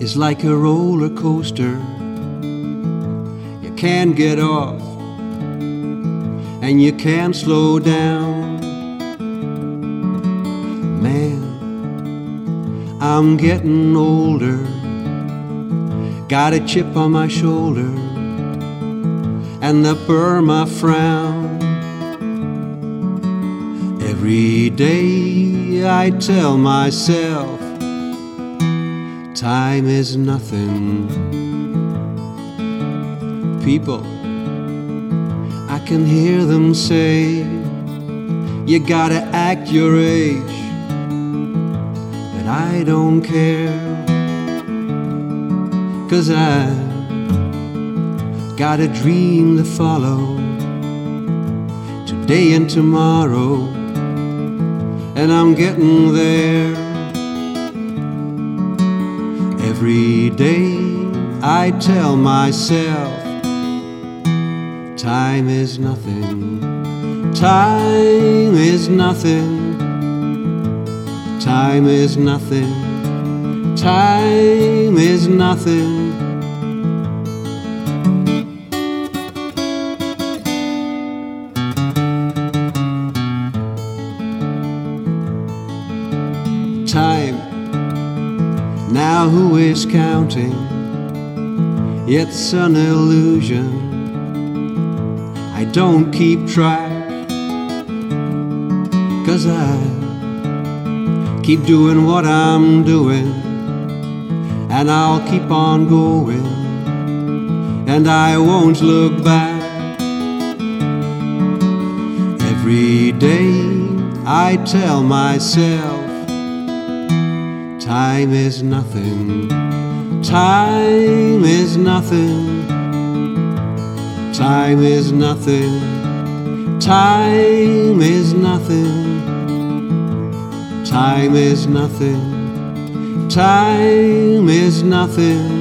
is like a roller coaster. You can't get off and you can't slow down. Man, I'm getting older. Got a chip on my shoulder and the Burma frown. Every day I tell myself time is nothing. People, I can hear them say, You gotta act your age. But I don't care, cause I got a dream to follow today and tomorrow, and I'm getting there. Every day I tell myself, time is nothing, time is nothing, time is nothing, time is nothing. time. Now, who is counting? It's an illusion. I don't keep track. Cause I keep doing what I'm doing. And I'll keep on going. And I won't look back. Every day I tell myself Time is nothing. Time is nothing. Time is nothing. Time is nothing. Time is nothing. Time is nothing.